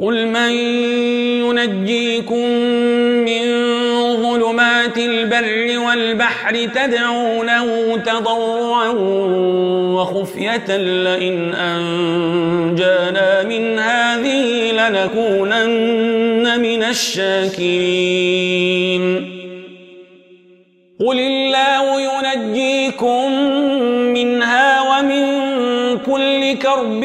قل من ينجيكم من ظلمات البر والبحر تدعونه تضرعا وخفية لئن أنجانا من هذه لنكونن من الشاكرين قل الله ينجيكم منها ومن كل كرب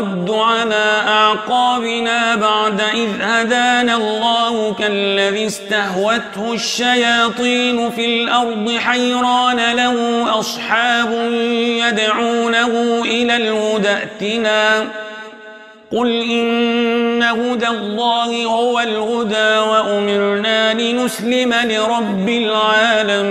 ونرد على أعقابنا بعد إذ هدانا الله كالذي استهوته الشياطين في الأرض حيران له أصحاب يدعونه إلى الهدى ائتنا. قل إن هدى الله هو الهدى وأمرنا لنسلم لرب العالمين.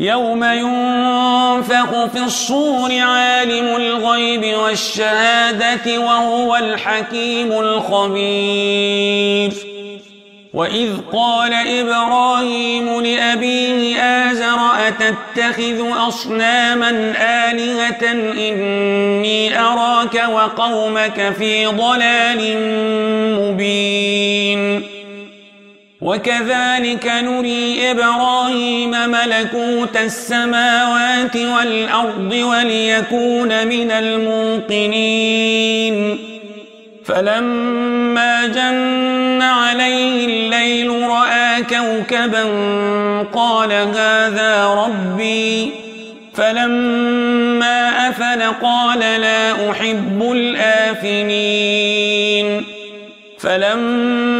يوم ينفخ في الصور عالم الغيب والشهادة وهو الحكيم الخبير. وإذ قال إبراهيم لأبيه آزر أتتخذ أصناما آلهة إني أراك وقومك في ضلال مبين. وكذلك نري إبراهيم ملكوت السماوات والأرض وليكون من الموقنين. فلما جن عليه الليل رأى كوكبا قال هذا ربي. فلما أفل قال لا أحب الآفلين. فلما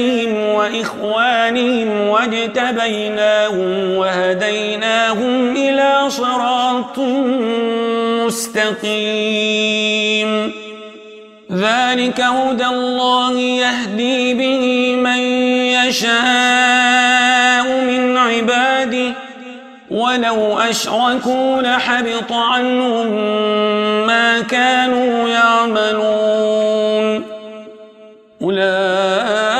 وذرياتهم وإخوانهم واجتبيناهم وهديناهم إلى صراط مستقيم. ذلك هدى الله يهدي به من يشاء من عباده. ولو أشركوا لحبط عنهم ما كانوا يعملون. أولئك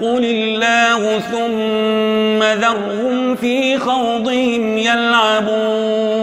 قل الله ثم ذرهم في خوضهم يلعبون